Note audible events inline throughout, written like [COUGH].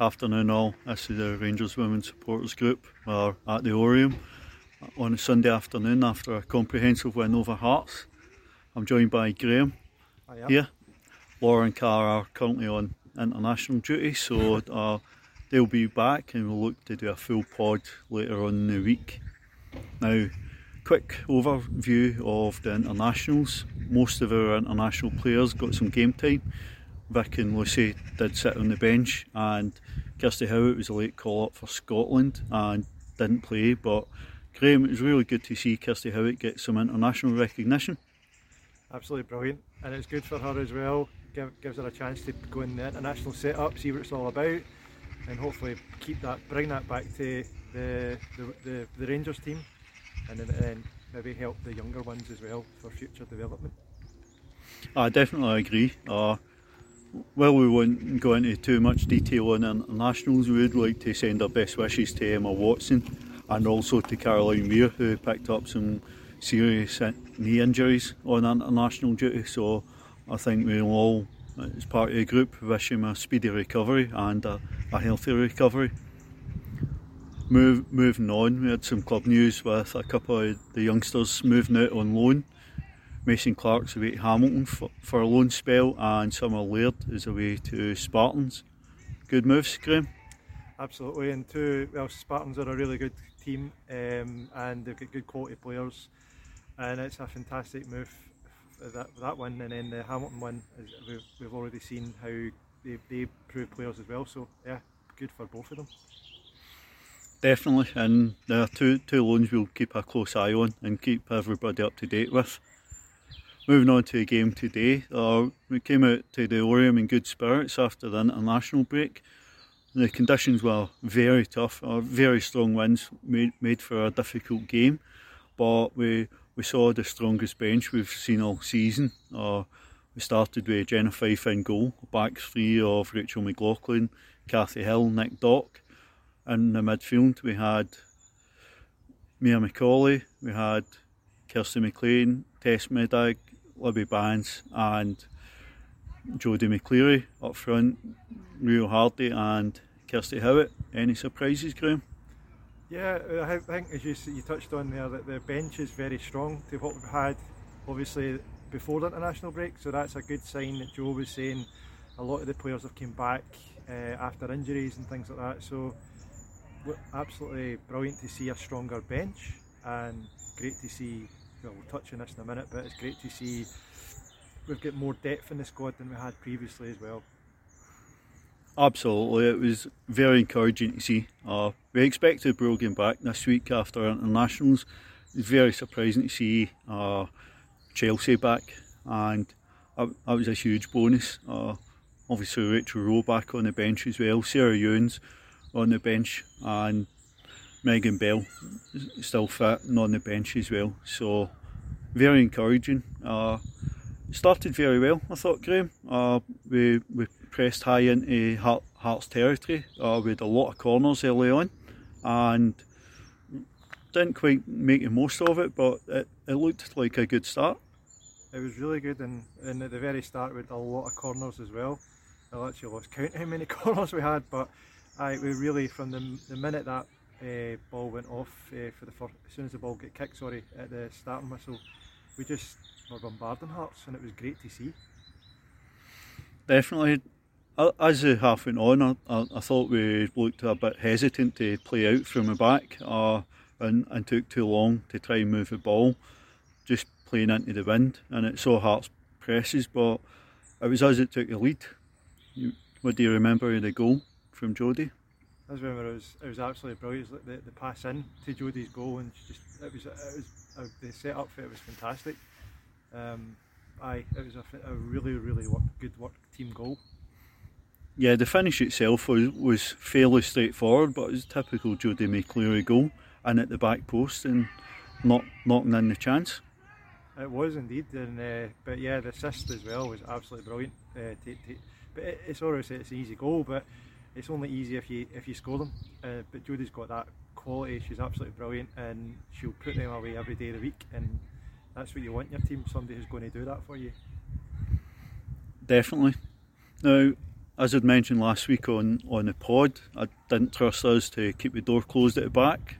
Afternoon all. This is the Rangers Women Supporters Group. We're at the Oriam on a Sunday afternoon after a comprehensive win over Hearts. I'm joined by Graeme Oh, here. Laura and Cara are currently on international duty, so uh, they'll be back and we'll look to do a full pod later on in the week. Now, quick overview of the internationals. Most of our international players got some game time. Vic and Lucy did sit on the bench, and Kirsty Howat was a late call up for Scotland and didn't play. But Graeme, it was really good to see Kirsty Howat get some international recognition. Absolutely brilliant, and it's good for her as well. Give, gives her a chance to go in the international setup, see what it's all about, and hopefully keep that, bring that back to the the, the, the Rangers team, and then, then maybe help the younger ones as well for future development. I definitely agree. Uh, well, we won't go into too much detail on internationals. We would like to send our best wishes to Emma Watson and also to Caroline Weir, who picked up some serious knee injuries on international duty. So I think we'll all, as part of the group, wish him a speedy recovery and a, a healthy recovery. Move, moving on, we had some club news with a couple of the youngsters moving out on loan. Mason Clark's away to Hamilton for, for a loan spell, and Summer Laird is away to Spartans. Good moves, Graeme. Absolutely, and two, well, Spartans are a really good team, um, and they've got good quality players, and it's a fantastic move that that one, and then the Hamilton one, we've, we've already seen how they, they prove players as well. So yeah, good for both of them. Definitely, and there are two two loans we'll keep a close eye on and keep everybody up to date with. Moving on to the game today, uh, we came out to the Oriam in good spirits after the international break. The conditions were very tough, uh, very strong winds made, made for a difficult game, but we we saw the strongest bench we've seen all season. Uh, we started with Jenna Fife in goal, back three of Rachel McLaughlin, Kathy Hill, Nick Dock. In the midfield, we had Mia McCauley, we had Kirsty McLean, Tess Middag, Libby Bands, and Jodi McLeary up front, Rio Hardy, and Kirsty Howat. Any surprises, Graeme? Yeah, I think as you, you touched on there, that the bench is very strong to what we've had, obviously before the international break. So that's a good sign that Joe was saying. A lot of the players have come back uh, after injuries and things like that. So absolutely brilliant to see a stronger bench and great to see. Well, touch on this in a minute, but it's great to see we've got more depth in the squad than we had previously as well. Absolutely, it was very encouraging to see. Uh, we expected Brogan back this week after internationals. It's very surprising to see uh, Chelsea back, and that, that, was a huge bonus. Uh, obviously, Rachel Rowe back on the bench as well. Sarah Ewens on the bench, and Megan Bell still fit and on the bench as well. So, very encouraging. Uh, started very well, I thought, Graeme. Uh, we, we pressed high into Hearts territory. Uh, we had a lot of corners early on and didn't quite make the most of it, but it, it looked like a good start. It was really good, and, and at the very start, we had a lot of corners as well. I actually lost count how many [LAUGHS] corners we had, but I, we really, from the, the minute that uh, ball went off, uh, for the first, as soon as the ball got kicked, sorry, at the starting whistle, we just were bombarding Hearts, and it was great to see. Definitely. As the half went on, I, I, thought we looked a bit hesitant to play out from the back uh, and, and took too long to try and move the ball, just playing into the wind. And it saw Hearts presses, but it was us that took the lead. What do you remember of the goal from Jodie? I remember it was it was absolutely brilliant. Was like the, the pass in to Jodie's goal, and just it was it was uh, the setup for it was fantastic. Um, aye, it was a, a really really work, good work team goal. Yeah, the finish itself was, was fairly straightforward, but it was typical Jodi McLeary goal, and at the back post and not knocking in the chance. It was indeed, and uh, but yeah, the assist as well was absolutely brilliant. Uh, to, to, but it, it's always it's an easy goal, but it's only easy if you if you score them. Uh, but Jodie's got that quality; she's absolutely brilliant, and she'll put them away every day of the week, and that's what you want in your team. Somebody who's going to do that for you. Definitely. Now, as I'd mentioned last week on, on the pod, I didn't trust us to keep the door closed at the back.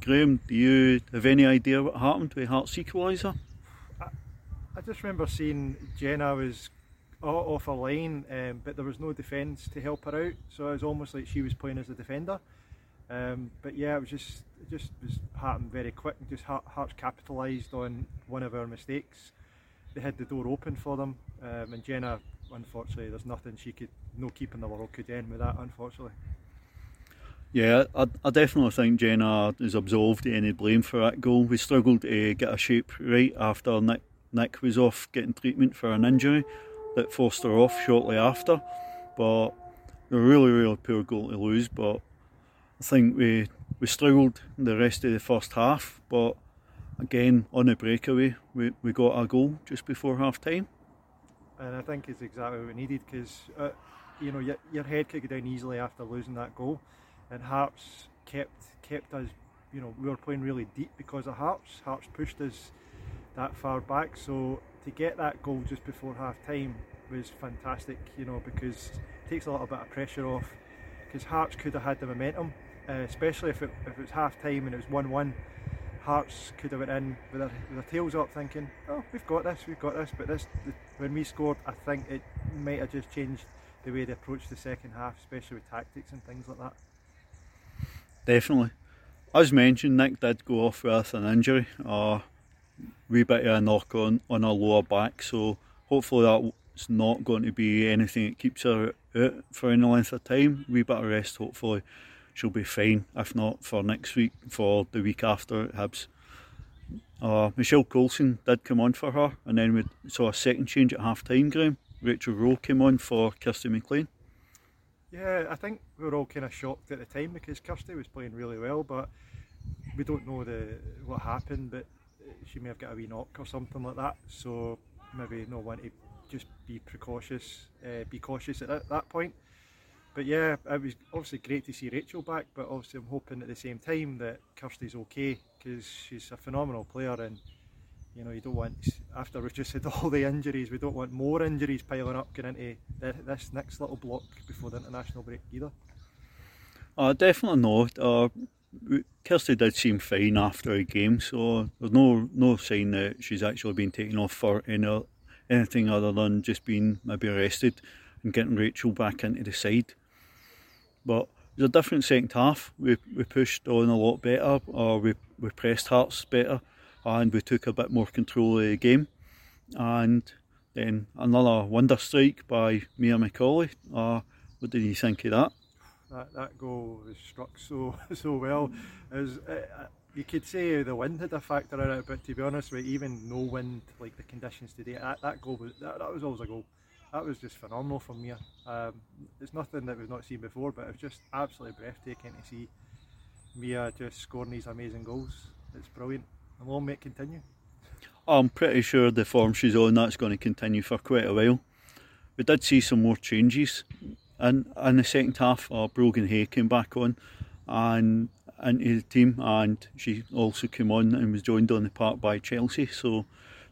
Graeme, do you have any idea what happened with Hearts equaliser? I, I just remember seeing Jenna was off a line, um, but there was no defence to help her out, so it was almost like she was playing as a defender. Um, but yeah, it was just it just was happened very quick. And Just Hearts capitalised on one of our mistakes. They had the door open for them, um, and Jenna, unfortunately, there's nothing she could, no keep in the world could end with that, unfortunately. Yeah, I, I definitely think Jenna is absolved any blame for that goal. We struggled to get a shape right after Nick, Nick was off getting treatment for an injury that forced her off shortly after. But a really, really poor goal to lose. But I think we we struggled the rest of the first half. But again, on a breakaway, we, we got our goal just before half time. And I think it's exactly what we needed because uh, you know your, your head could go down easily after losing that goal and Hearts kept kept us. You know, we were playing really deep because of Hearts. Hearts pushed us that far back, so to get that goal just before half time was fantastic. You know, because it takes a little bit of pressure off. Because Hearts could have had the momentum, uh, especially if it if it was half time and it was one one. Hearts could have went in with their, with their tails up, thinking, "Oh, we've got this, we've got this." But this, the, when we scored, I think it might have just changed the way they approached the second half, especially with tactics and things like that definitely. As mentioned, Nick did go off with an injury, a wee bit of a knock on, on her lower back, so hopefully that's not going to be anything that keeps her out for any length of time. Wee bit of rest, hopefully she'll be fine, if not for next week, for the week after at Hibs. Uh, Michelle Coulson did come on for her, and then we saw a second change at half time, Graeme. Rachel Rowe came on for Kirsty McLean. Yeah, I think we were all kind of shocked at the time because Kirsty was playing really well, but we don't know the what happened. But she may have got a wee knock or something like that. So maybe no one to just be precautious, uh, be cautious at that, that point. But yeah, it was obviously great to see Rachel back. But obviously, I'm hoping at the same time that Kirsty's okay because she's a phenomenal player and you know, you don't want, after we've just had [LAUGHS] all the injuries, we don't want more injuries piling up going into this next little block before the international break either. Uh, definitely not. Uh, Kirsty did seem fine after a game, so there's no no sign that she's actually been taken off for any, anything other than just being maybe arrested and getting Rachel back into the side. But it was a different second half. We we pushed on a lot better, or we, we pressed Hearts better and we took a bit more control of the game. And then another wonder strike by Mia McCauley. Uh, what did you think of that? That, that goal was struck so [LAUGHS] so well. As uh, you could say the wind had a factor in it, but to be honest with even no wind like the conditions today, that, that goal was that, that was always a goal. That was just phenomenal from Mia. Um, it's nothing that we've not seen before, but it was just absolutely breathtaking to see Mia just scoring these amazing goals. It's brilliant and long may it continue. I'm pretty sure the form she's on that's going to continue for quite a while. We did see some more changes in, in the second half. Uh, Brogan Hay came back on and into the team, and she also came on and was joined on the park by Chelsea. So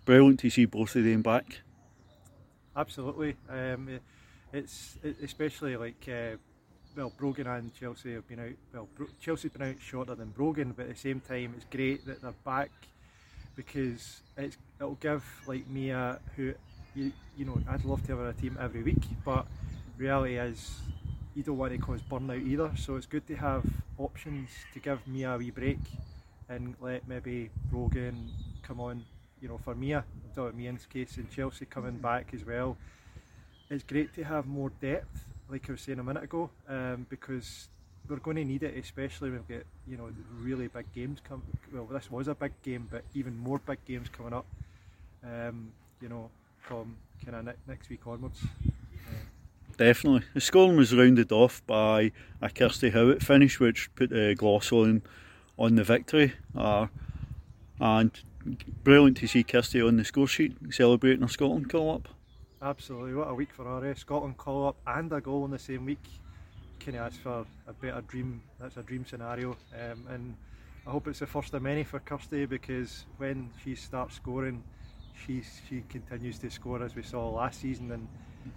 brilliant to see both of them back. Absolutely, um, it's especially like uh, well, Brogan and Chelsea have been out. Well, Bro- Chelsea's been out shorter than Brogan, but at the same time, it's great that they're back because it'll give like Mia, who you you know, I'd love to have a team every week, but reality is you don't want to cause burnout either. So it's good to have options to give Mia a wee break and let maybe Brogan come on. You know, for Mia, in Mia's case, and Chelsea coming back as well. It's great to have more depth like I was saying a minute ago, um, because we're going to need it, especially when we get you know really big games come. Well, this was a big game, but even more big games coming up. Um, you know, from kind of ne- next week onwards. Definitely, the scoring was rounded off by a Kirsty Howat finish, which put a gloss on on the victory. Uh, and brilliant to see Kirsty on the score sheet celebrating her Scotland call up. Absolutely, what a week for. Eh? Scotland call up and a goal in the same week. Can you ask for a better dream? That's a dream scenario, um, and I hope it's the first of many for Kirsty because when she starts scoring, she she continues to score as we saw last season, and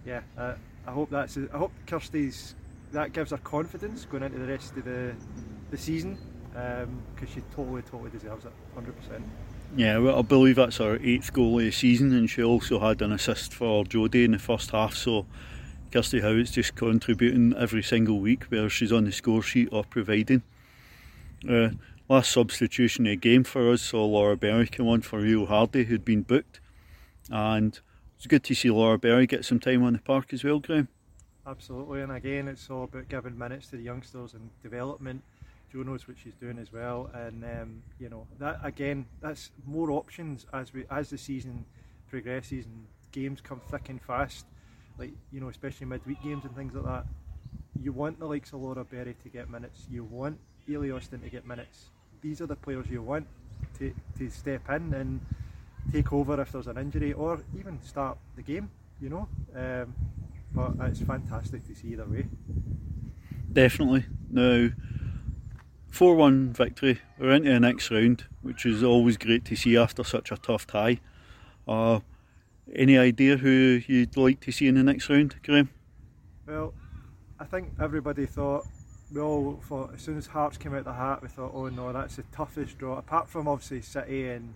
yeah, uh, I hope that's. I hope Kirsty's that gives her confidence going into the rest of the the season because um, she totally, totally deserves it, hundred percent. Yeah, well, I believe that's her eighth goal of the season, and she also had an assist for Jodie in the first half. So Kirsty Howat's just contributing every single week, whether she's on the score sheet or providing. Uh, last substitution of the game for us saw Laura Berry come on for Rio Hardy, who'd been booked, and it's good to see Laura Berry get some time on the park as well, Graeme. Absolutely, and again, it's all about giving minutes to the youngsters and development. Joe knows what she's doing as well, and um, you know that again, that's more options as we as the season progresses and games come thick and fast. Like you know, especially midweek games and things like that. You want the likes of Laura Berry to get minutes. You want Eilidh Austin to get minutes. These are the players you want to, to step in and take over if there's an injury or even start the game. You know. Um, but it's fantastic to see either way. Definitely. Now, 4 1 victory. We're into the next round, which is always great to see after such a tough tie. Uh, any idea who you'd like to see in the next round, Graeme? Well, I think everybody thought, we all thought, as soon as Hearts came out the hat, we thought, oh no, that's the toughest draw. Apart from obviously City and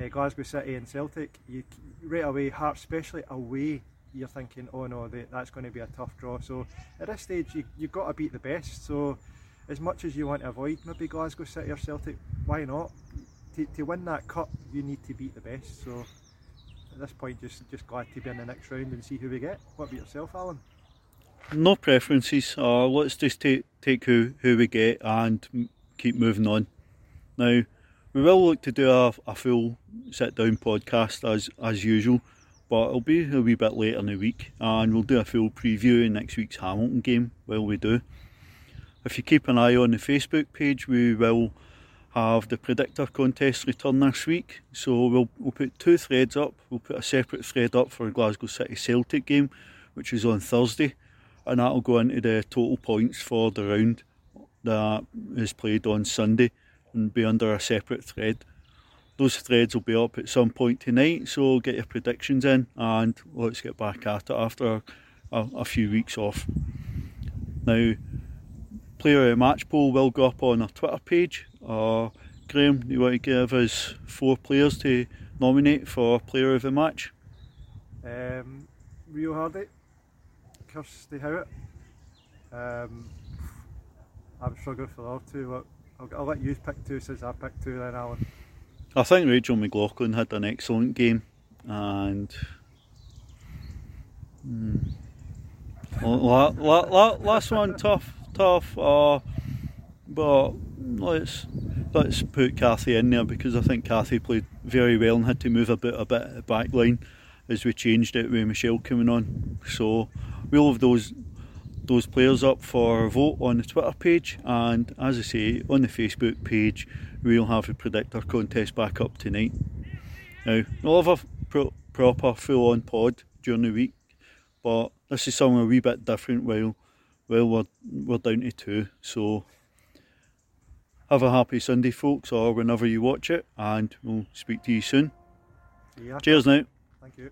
uh, Glasgow City and Celtic, you, right away, Hearts, especially away, you're thinking, oh no, that's going to be a tough draw. So at this stage, you, you've got to beat the best. So as much as you want to avoid maybe Glasgow City or Celtic, why not? To, to win that cup, you need to beat the best. So at this point, just just glad to be in the next round and see who we get. What about yourself, Alan? No preferences. Uh, let's just take take who who we get and keep moving on. Now we will look to do a, a full sit down podcast as as usual but it'll be a wee bit later in the week and we'll do a full preview in next week's Hamilton game while we do. If you keep an eye on the Facebook page, we will have the predictor contest return this week. So we'll, we'll put two threads up. We'll put a separate thread up for Glasgow City Celtic game, which is on Thursday, and that'll go into the total points for the round that is played on Sunday and be under a separate thread those threads will be up at some point tonight, so get your predictions in and let's get back at it after a, a few weeks off. Now, player of the match poll will go up on our Twitter page. Uh, Graeme, do you want to give us four players to nominate for player of the match? Um, Rio Hardy, Kirsty Howat. Um, I'm struggling for the other two. I'll, I'll, let you pick two since I picked two then, Alan. I think Rachel McLaughlin had an excellent game, and hmm, la, la, la, last one tough, tough. Uh, but let's let's put Kathy in there because I think Kathy played very well and had to move a bit a bit at the back line as we changed it with Michelle coming on. So we'll have those those players up for a vote on the Twitter page and as I say on the Facebook page we'll have a predictor contest back up tonight. Now we'll have a pro- proper full on pod during the week but this is something a wee bit different while well we're, we're down to two so have a happy Sunday folks or whenever you watch it and we'll speak to you soon. Yeah. Cheers now. Thank you.